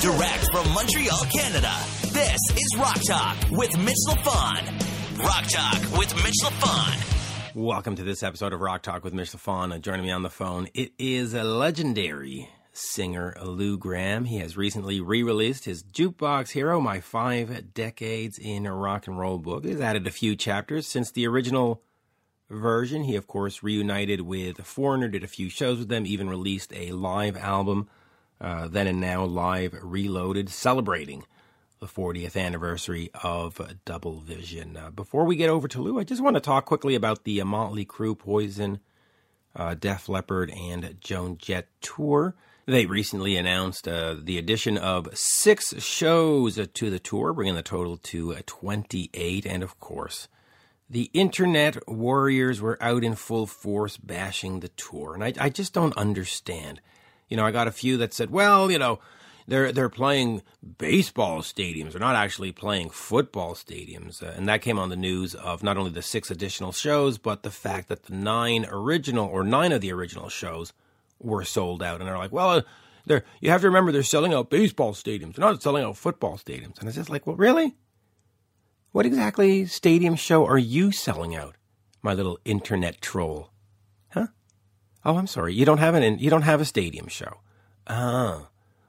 Direct from Montreal, Canada. This is Rock Talk with Mitch LaFon. Rock Talk with Mitch LaFon. Welcome to this episode of Rock Talk with Mitch LaFon. Uh, joining me on the phone, it is a legendary singer Lou Gramm. He has recently re-released his Jukebox Hero, My Five Decades in Rock and Roll book. He's added a few chapters since the original version. He, of course, reunited with Foreigner, did a few shows with them, even released a live album, uh, then and now live reloaded, celebrating the 40th anniversary of Double Vision. Uh, before we get over to Lou, I just want to talk quickly about the uh, Motley Crue Poison, uh, Def Leppard, and Joan Jett tour. They recently announced uh, the addition of six shows to the tour, bringing the total to uh, 28. And of course, the internet warriors were out in full force bashing the tour. And I, I just don't understand. You know, I got a few that said, well, you know, they're they're playing baseball stadiums. They're not actually playing football stadiums, uh, and that came on the news of not only the six additional shows, but the fact that the nine original or nine of the original shows were sold out. And they're like, well, uh, they're you have to remember they're selling out baseball stadiums. They're not selling out football stadiums. And it's just like, well, really? What exactly stadium show are you selling out, my little internet troll? Oh, I'm sorry. You don't have an you don't have a stadium show. Oh.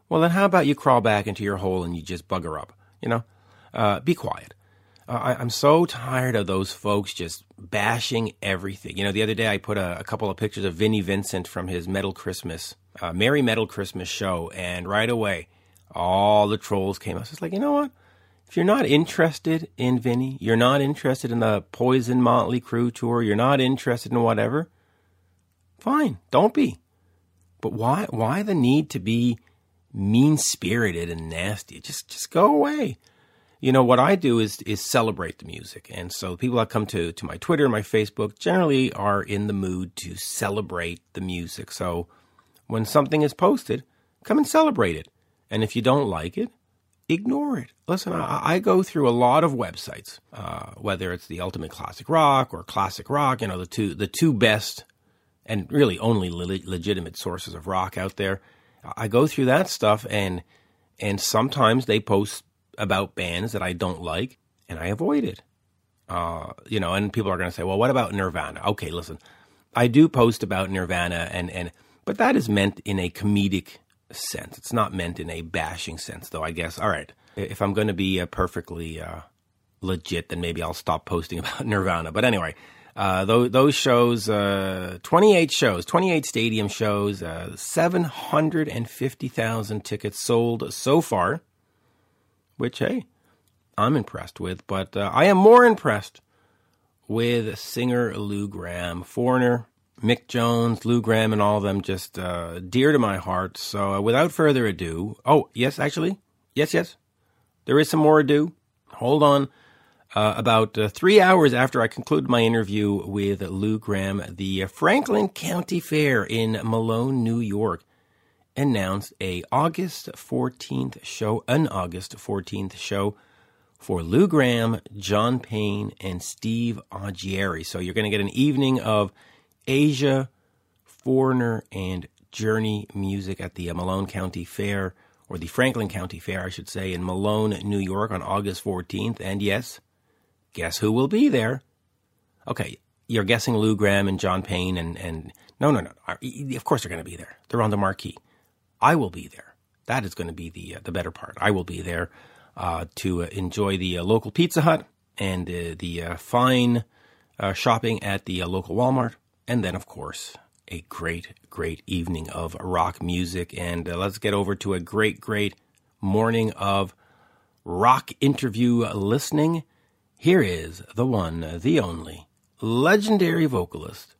Well, then how about you crawl back into your hole and you just bugger up? You know, uh, be quiet. Uh, I, am so tired of those folks just bashing everything. You know, the other day I put a, a couple of pictures of Vinnie Vincent from his Metal Christmas, uh, Merry Metal Christmas show, and right away, all the trolls came. I was just like, you know what? If you're not interested in Vinnie, you're not interested in the Poison Motley Crue tour, you're not interested in whatever, fine, don't be. But why? Why the need to be mean spirited and nasty. Just just go away. You know what I do is is celebrate the music, and so people that come to to my Twitter, and my Facebook, generally are in the mood to celebrate the music. So when something is posted, come and celebrate it. And if you don't like it, ignore it. Listen, I, I go through a lot of websites, uh, whether it's the Ultimate Classic Rock or Classic Rock. You know the two the two best and really only le- legitimate sources of rock out there I go through that stuff and and sometimes they post about bands that I don't like and I avoid it. Uh, you know, and people are going to say, "Well, what about Nirvana?" Okay, listen. I do post about Nirvana and and but that is meant in a comedic sense. It's not meant in a bashing sense, though. I guess. All right, if I'm going to be uh, perfectly uh, legit, then maybe I'll stop posting about Nirvana. But anyway, uh, those, those shows, uh, 28 shows, 28 stadium shows, uh, 750,000 tickets sold so far, which, hey, I'm impressed with. But uh, I am more impressed with singer Lou Gramm, Foreigner, Mick Jones, Lou Gramm, and all of them just uh, dear to my heart. So without further ado, oh, yes, actually, yes, yes, there is some more ado. Hold on. Uh, about uh, three hours after I concluded my interview with Lou Gramm, the Franklin County Fair in Malone, New York, announced a August 14th show, an August 14th show for Lou Gramm, John Payne, and Steve Augeri. So you're going to get an evening of Asia, Foreigner, and Journey music at the Malone County Fair, or the Franklin County Fair, I should say, in Malone, New York on August 14th. And yes, Guess who will be there? Okay, you're guessing Lou Gramm and John Payne and, and no, no, no. Of course they're going to be there. They're on the marquee. I will be there. That is going to be the uh, the better part. I will be there uh, to uh, enjoy the uh, local Pizza Hut and uh, the uh, fine shopping at the local Walmart, and then of course a great, great evening of rock music. And let's get over to a great, great morning of rock interview listening. Here is the one, the only, legendary vocalist,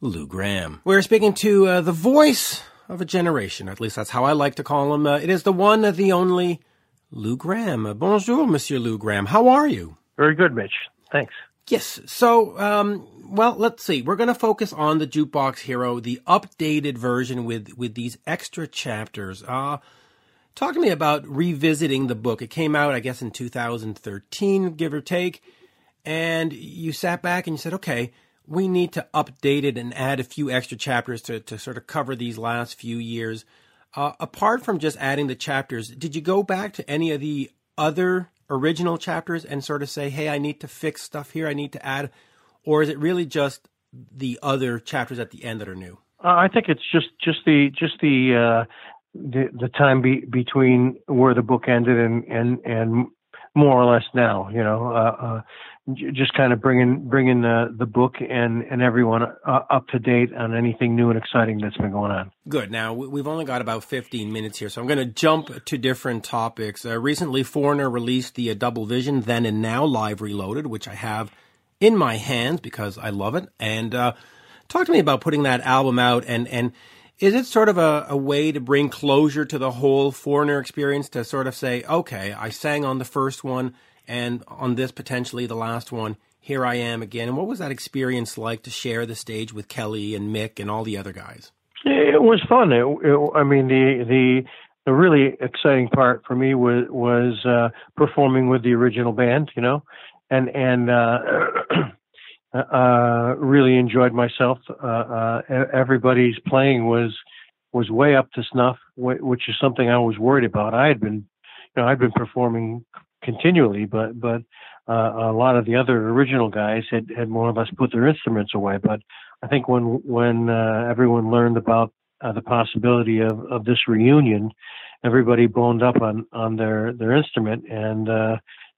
Lou Gramm. We're speaking to uh, the voice of a generation, at least that's how I like to call him. Uh, it is the one, the only, Lou Gramm. Uh, bonjour, Monsieur Lou Gramm. How are you? Very good, Mitch. Thanks. Yes. So, um, well, let's see. We're going to focus on the Jukebox Hero, the updated version with with these extra chapters. Uh, Talk to me about revisiting the book. It came out, I guess, in 2013, give or take. And you sat back and you said, okay, we need to update it and add a few extra chapters to, to sort of cover these last few years. Uh, apart from just adding the chapters, did you go back to any of the other original chapters and sort of say, "Hey, I need to fix stuff here. I need to add," or is it really just the other chapters at the end that are new? Uh, I think it's just just the just the uh, the the time be, between where the book ended and and and more or less now. You know, uh, uh just kind of bringing bringing the the book and and everyone uh, up to date on anything new and exciting that's been going on. Good. Now we've only got about 15 minutes here, so I'm going to jump to different topics. Uh, recently, Foreigner released the uh, Double Vision Then and Now Live Reloaded, which I have in my hands because I love it. And uh, talk to me about putting that album out and and is it sort of a, a way to bring closure to the whole Foreigner experience to sort of say, okay, I sang on the first one and on this potentially the last one, here I am again. And what was that experience like to share the stage with Kelly and Mick and all the other guys? It was fun. It, it, I mean, the the the really exciting part for me was was uh, performing with the original band, you know, and and uh, uh, really enjoyed myself. Uh, uh, everybody's playing was was way up to snuff, which is something I was worried about. I had been, you know, I'd been performing continually, but but uh, a lot of the other original guys had had more or less put their instruments away. But I think when when uh, everyone learned about uh, the possibility of of this reunion, everybody boned up on on their their instrument, and uh,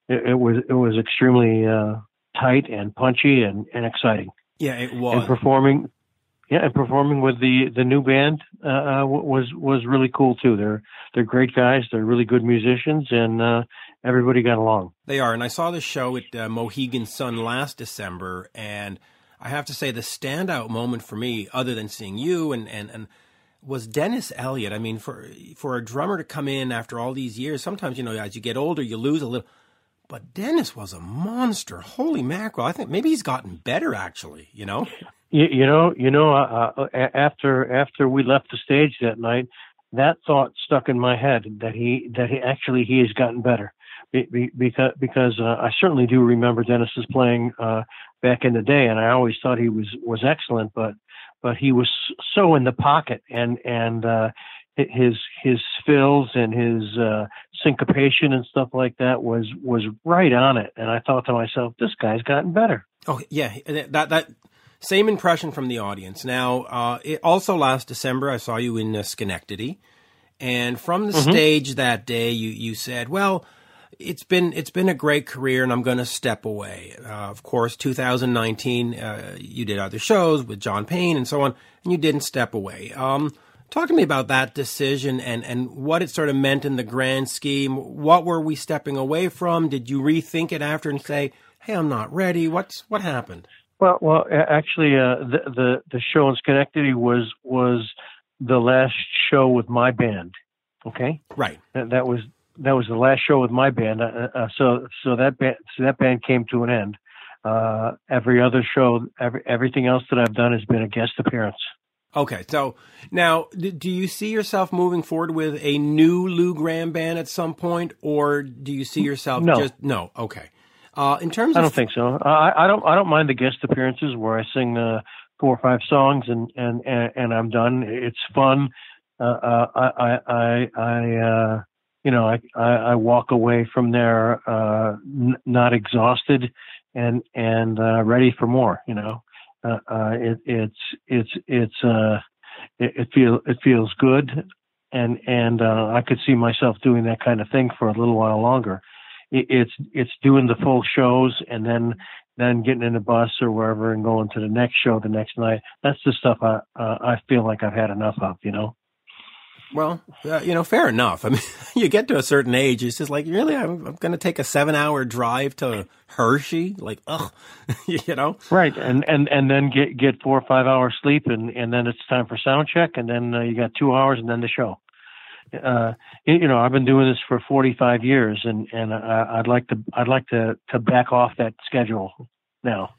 it, it was it was extremely uh, tight and punchy and and exciting. Yeah, it was. And performing yeah, and performing with the the new band uh, uh was was really cool too. They're they're great guys. They're really good musicians, and uh, everybody got along. They are, and I saw the show at uh, Mohegan Sun last December, and I have to say the standout moment for me, other than seeing you and and and was Dennis Elliott. I mean, for for a drummer to come in after all these years, sometimes you know as you get older you lose a little. But Dennis was a monster. Holy mackerel! I think maybe he's gotten better actually. You know. You, you know, you know, uh, uh after after we left the stage that night, that thought stuck in my head that he that he actually he has gotten better because because uh, I certainly do remember Dennis's playing uh, back in the day, and I always thought he was was excellent, but but he was so in the pocket and and uh, his his fills and his uh, syncopation and stuff like that was was right on it, and I thought to myself, this guy's gotten better. Oh yeah, that that same impression from the audience. Now, uh, it also last December, I saw you in uh, Schenectady, and from the mm-hmm. stage that day, you you said, "Well, it's been it's been a great career, and I'm going to step away." Uh, of course, 2019, uh, you did other shows with John Payne and so on, and you didn't step away. Um, talk to me about that decision and and what it sort of meant in the grand scheme. What were we stepping away from? Did you rethink it after and say, "Hey, I'm not ready"? What's what happened? Well, well, actually, uh, the, the the show in Schenectady was was the last show with my band. Okay, right. That, that was that was the last show with my band. Uh, uh, so so that band so that band came to an end. Uh, every other show, every, everything else that I've done has been a guest appearance. Okay, so now do you see yourself moving forward with a new Lou Gramm band at some point, or do you see yourself no. just no? Okay. Uh, in terms, I don't think so. I, I don't. I don't mind the guest appearances where I sing uh, four or five songs and and and, and I'm done. It's fun. Uh, uh, I I I uh, you know I, I I walk away from there uh, n- not exhausted and and uh, ready for more. You know, uh, uh, it, it's it's it's uh, it, it feel it feels good, and and uh, I could see myself doing that kind of thing for a little while longer It, it's it's doing the full shows and then then getting in the bus or wherever and going to the next show the next night. That's the stuff I uh, I feel like I've had enough of. You know. Well, uh, you know, fair enough. I mean, you get to a certain age, it's just like, really, I'm, I'm going to take a seven-hour drive to Hershey, like, ugh, you know. Right, and and and then get get four or five hours sleep, and and then it's time for sound check, and then uh, you got two hours, and then the show uh, you know, I've been doing this for 45 years, and and I, I'd like to I'd like to to back off that schedule now.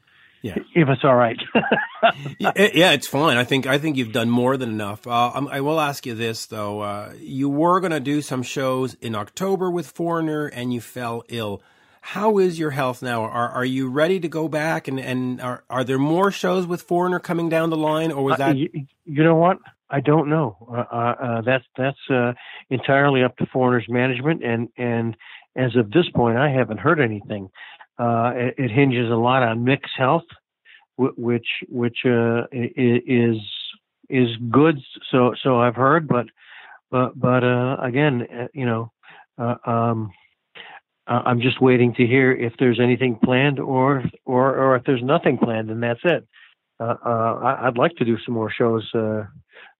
Yeah, if it's all right. yeah, it's fine. I think I think you've done more than enough. Uh, I will ask you this though: uh, you were going to do some shows in October with Foreigner, and you fell ill. How is your health now? Are are you ready to go back? And and are are there more shows with Foreigner coming down the line, or was uh, that? You, you know what? I don't know. Uh, uh, that's that's uh, entirely up to Foreigner's management, and and as of this point, I haven't heard anything. Uh, it, it, hinges a lot on Mick's health, which which uh, is is good. So so I've heard, but but but uh, again, you know, um, I'm just waiting to hear if there's anything planned or or or if there's nothing planned, and that's it. I'd like to do some more shows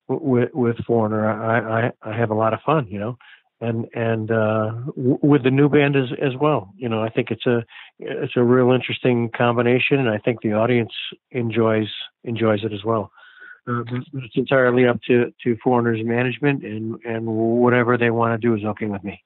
with with Foreigner. I, I I have a lot of fun, you know, and and uh, w- with the new band as as well. You know, I think it's a it's a real interesting combination, and I think the audience enjoys enjoys it as well. Uh, it's entirely up to to Foreigners management, and and whatever they want to do is okay with me.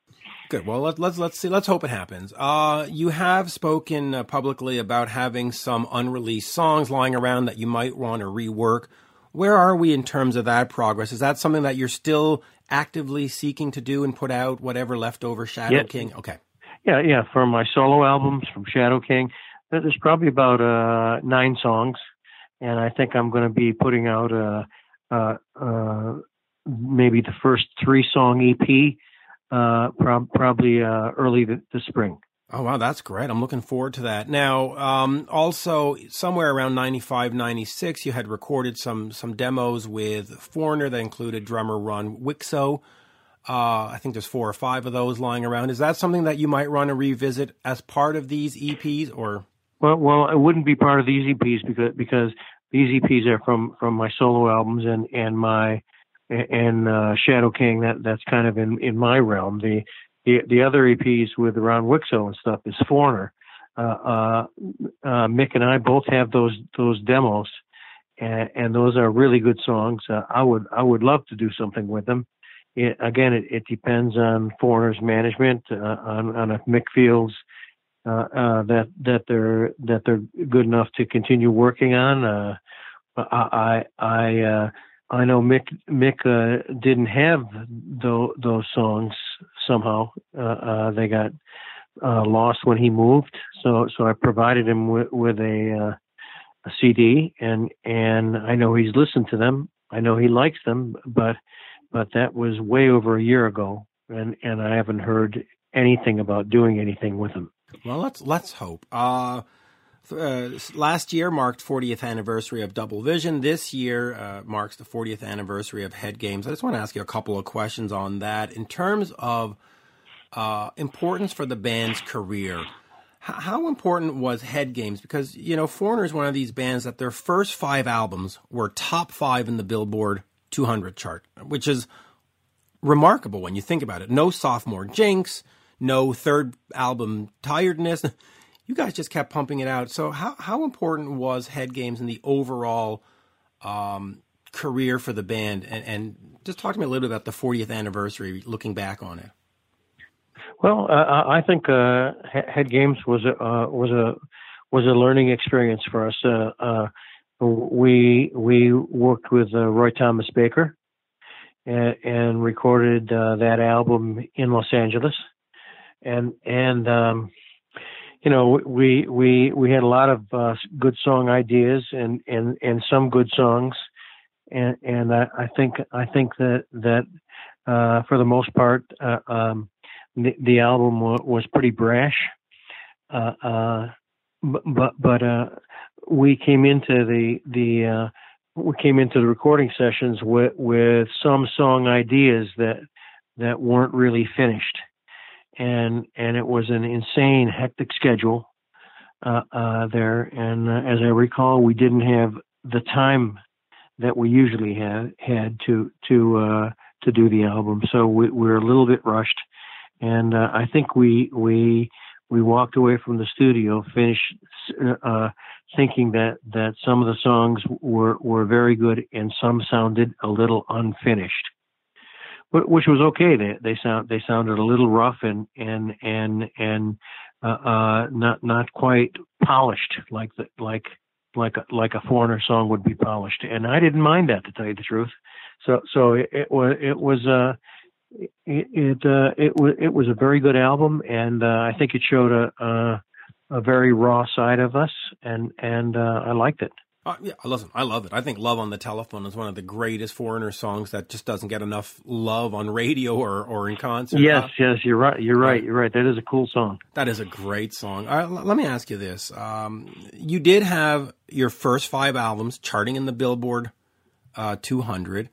Good. Well, let, let's let's see. Let's hope it happens. Uh, you have spoken uh, publicly about having some unreleased songs lying around that you might want to rework. Where are we in terms of that progress? Is that something that you're still actively seeking to do and put out whatever leftover Shadow yeah. King? Okay. Yeah, yeah. For my solo albums from Shadow King, there's probably about uh, nine songs, and I think I'm going to be putting out uh, uh, uh, maybe the first three song EP, uh, prob- probably uh, early the, the spring. Oh, wow, that's great. I'm looking forward to that. Now, um, also, somewhere around 95, 96, you had recorded some some demos with Foreigner that included drummer Ron Wikso. Uh, I think there's four or five of those lying around. Is that something that you might want to revisit as part of these EPs, or? Well, well, it wouldn't be part of these EPs because because these EPs are from from my solo albums and and my and uh, Shadow King. That that's kind of in in my realm. The the the other EPs with Ron Wikso and stuff is Foreigner. Uh, uh, uh, Mick and I both have those those demos, and, and those are really good songs. Uh, I would I would love to do something with them. It, again, it, it depends on Foreigner's management, uh, on on if Mick feels uh, that that they're that they're good enough to continue working on. I I I know Mick Mick uh, didn't have those songs somehow. Uh, uh, they got uh, lost when he moved, so so I provided him with, with a, uh, a CD, and and I know he's listened to them. I know he likes them, but but that was way over a year ago, and and I haven't heard anything about doing anything with them. Well, let's let's hope. Uh last year marked 40th anniversary of Double Vision. This year uh, marks the 40th anniversary of Head Games. I just want to ask you a couple of questions on that. In terms of uh, importance for the band's career, h- how important was Head Games? Because, you know, Foreigner is one of these bands that their first five albums were top five in the Billboard 200 chart, which is remarkable when you think about it. No sophomore jinx, no third album tiredness you guys just kept pumping it out. So how how important was Head Games in the overall um, career for the band? And, and, just talk to me a little bit about the 40th anniversary, looking back on it. Well, uh, I think uh, Head Games was a uh, was a was a learning experience for us. Uh, uh, we we worked with uh, Roy Thomas Baker and, and recorded that album in Los Angeles, and and um, you know, we we we had a lot of uh, good song ideas and and and some good songs, and and I, I think I think that that uh, for the most part, uh, um, the, the album w- was pretty brash, uh, uh, but but uh, we came into the the uh, we came into the recording sessions with with some song ideas that that weren't really finished and and it was an insane, hectic schedule uh, uh, there. And uh, as I recall, we didn't have the time that we usually had had to to uh, to do the album, so we, we were a little bit rushed. And uh, I think we we we walked away from the studio, finished uh, thinking that that some of the songs were were very good and some sounded a little unfinished which was okay. They they sound they sounded a little rough and and and and uh, uh, not not quite polished like the like like a, like a foreigner song would be polished. And I didn't mind that to tell you the truth. So so it, it was it was uh it it uh, it was it was a very good album, and uh, I think it showed a, a a very raw side of us, and and uh, I liked it. Uh, yeah, listen, I love it. I think "Love on the Telephone" is one of the greatest Foreigner songs that just doesn't get enough love on radio or, or in concert. Yes, uh, yes, you're right. You're right. You're right. That is a cool song. That is a great song. let me ask you this: um, You did have your first five albums charting in the Billboard uh, 200.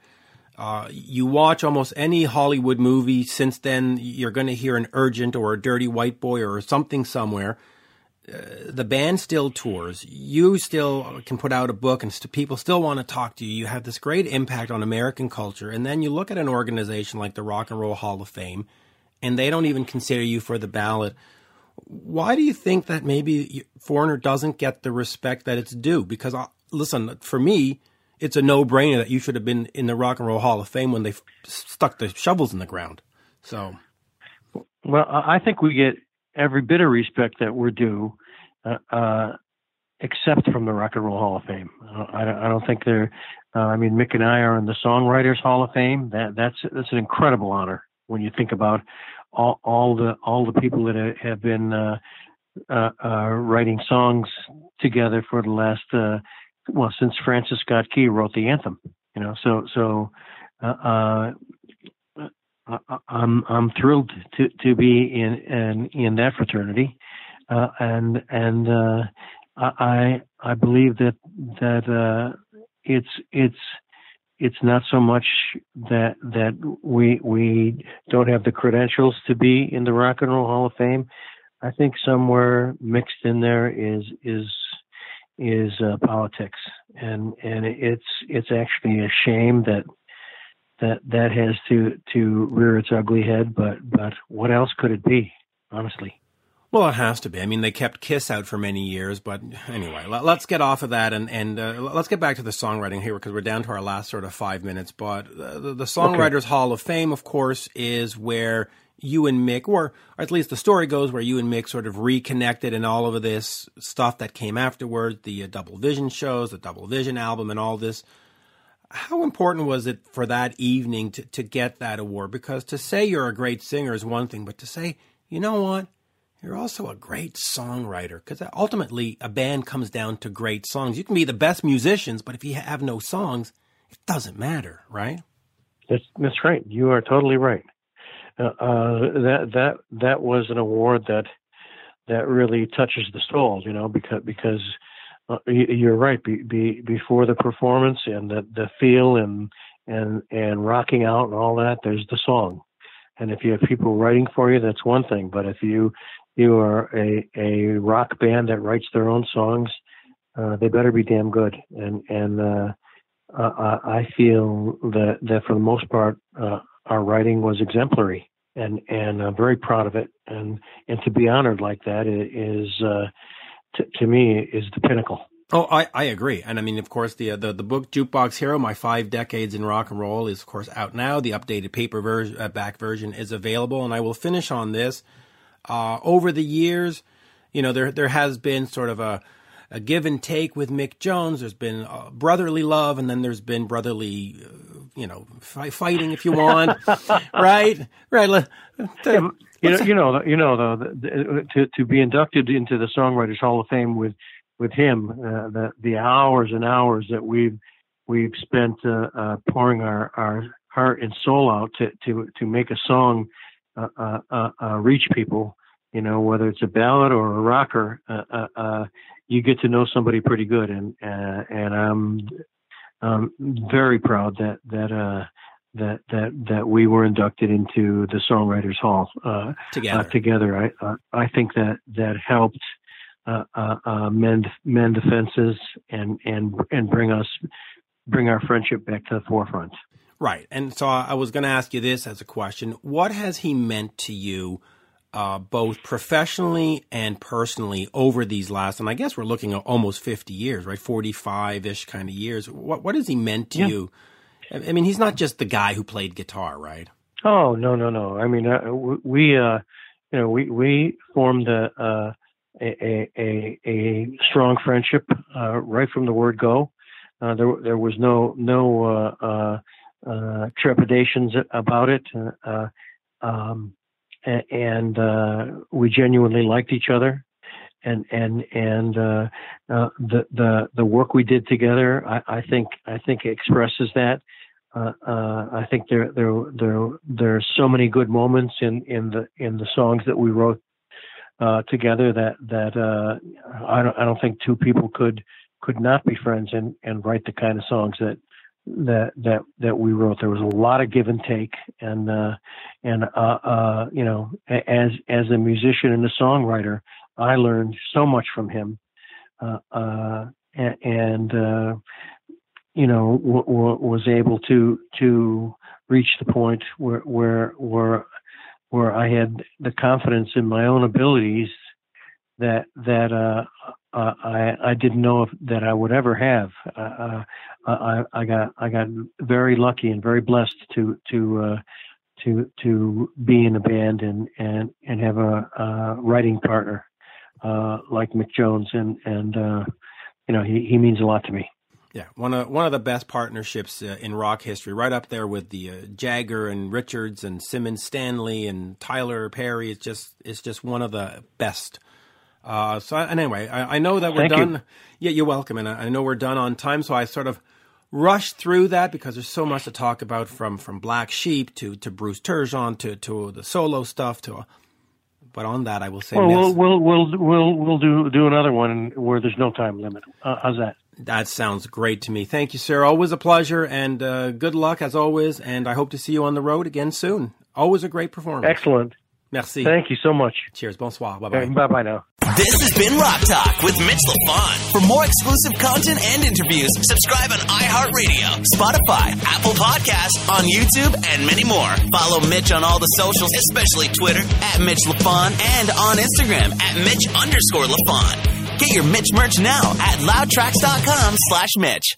Uh, you watch almost any Hollywood movie since then, you're going to hear an urgent or a dirty white boy or something somewhere the band still tours. You still can put out a book, and st- people still want to talk to you. You have this great impact on American culture, and then you look at an organization like the Rock and Roll Hall of Fame, and they don't even consider you for the ballot. Why do you think that maybe Foreigner doesn't get the respect that it's due? Because uh, listen, for me, it's a no-brainer that you should have been in the Rock and Roll Hall of Fame when they f- stuck the shovels in the ground. So, well, I think we get every bit of respect that we're due, uh, uh, except from the Rock and Roll Hall of Fame. I, I don't think they're. Uh, I mean, Mick and I are in the Songwriters Hall of Fame. That that's that's an incredible honor when you think about all all the all the people that have been uh, uh, uh, writing songs together for the last well since Francis Scott Key wrote the anthem. You know, so so I'm I'm thrilled to to be in in, in that fraternity, uh, and and uh, I I believe that that uh, it's it's it's not so much that that we we don't have the credentials to be in the Rock and Roll Hall of Fame. I think somewhere mixed in there is is is uh, politics, and and it's it's actually a shame that that that has to to rear its ugly head. But but what else could it be? Honestly. Well, it has to be. I mean, they kept Kiss out for many years, but anyway, let, us get off of that and and uh, let's get back to the songwriting here because we're down to our last sort of five minutes. But uh, the, the Songwriters okay. Hall of Fame, of course, is where you and Mick, or at least the story goes, where you and Mick sort of reconnected and all of this stuff that came afterwards, the uh, Double Vision shows, the Double Vision album, and all this how important was it for that evening to, to get that award? Because to say you're a great singer is one thing, but to say, you know what, you're also a great songwriter. Because ultimately, a band comes down to great songs. You can be the best musicians, but if you have no songs, it doesn't matter, right? That's that's right. You are totally right. Uh, uh, that that that was an award that that really touches the soul, you know, because because uh, you're right. Be, be, before the performance and the the feel and and and rocking out and all that, there's the song. And if you have people writing for you, that's one thing. But if you you are a a rock band that writes their own songs, uh, they better be damn good. And and uh, uh, I feel that that for the most part, uh, our writing was exemplary, and and I'm very proud of it. And and to be honored like that is uh, to, to me is the pinnacle. Oh, I, I agree, and I mean, of course, the, uh, the the book Jukebox Hero: My Five Decades in Rock and Roll is, of course, out now. The updated paper version, uh, back version, is available, and I will finish on this. Uh, over the years, you know, there there has been sort of a a give and take with Mick Jones. There's been uh, brotherly love, and then there's been brotherly, uh, you know, fighting if you want, right? Right. The, you know, you know, you know, though, the, to to be inducted into the Songwriters Hall of Fame with with him, uh, the the hours and hours that we've we've spent uh, uh, pouring our our heart and soul out to to to make a song uh, uh, uh, uh reach people. You know, whether it's a ballad or a rocker, you get to know somebody pretty good, and and I'm I'm very proud that that that that that we were inducted into the Songwriters Hall uh, together. Uh, together, I uh, I think that that helped uh, uh, uh, mend mend the fences and and and bring us bring our friendship back to the forefront. Right, and so I was going to ask you this as a question: What has he meant to you? both professionally and personally over these last, and I guess we're looking at almost 50 years, right? 45 ish kind of years. What, what has he meant to yeah. you I mean, he's not just the guy who played guitar, right? Oh no, no, no. I mean, uh, we, uh, you know, we we formed a uh, a, a, a strong friendship uh, right from the word go. Uh, there there was no no uh, trepidations about it, uh, um, and uh, we genuinely liked each other. and and and uh, uh, the the the work we did together, I, I think I think expresses that. Uh, uh, I think there there there there are so many good moments in in the in the songs that we wrote uh, together that that I don't I don't think two people could could not be friends and and write the kind of songs that that that that we wrote. There was a lot of give and take, and uh, and uh, uh, you know, as as a musician and a songwriter, I learned so much from him, uh, uh, and uh, you know, w- w- was able to to reach the point where where where where I had the confidence in my own abilities that that uh, I I didn't know if, that I would ever have. Uh, uh, I I got I got very lucky and very blessed to to uh, to to be in a band and and and have a, a writing partner uh, like Mick Jones and and you know he he means a lot to me. Yeah, one of one of the best partnerships in rock history, right up there with the Jagger and Richards and Simmons, Stanley and Tyler Perry. It's just it's just one of the best. Uh, so anyway, I, I know that we're Thank done. you. Yeah, you're welcome, and I, I know we're done on time. So I sort of rushed through that because there's so much to talk about from from Black Sheep to to Bruce Turgeon to to the solo stuff to. But on that, I will say, we'll we'll we'll we'll we'll do do another one where there's no time limit. Uh, how's that? That sounds great to me. Thank you, sir. Always a pleasure, and uh, good luck as always. And I hope to see you on the road again soon. Always a great performance. Excellent. Merci. Thank you so much. Cheers. Bonsoir. Bye bye. Bye bye now. This has been Rock Talk with Mitch LaFon. For more exclusive content and interviews, subscribe on iHeartRadio, Spotify, Apple Podcasts, on YouTube, and many more. Follow Mitch on all the socials, especially Twitter, at Mitch LaFon, and on Instagram, at Mitch underscore LaFon. Get your Mitch merch now at loudtracks.com slash Mitch.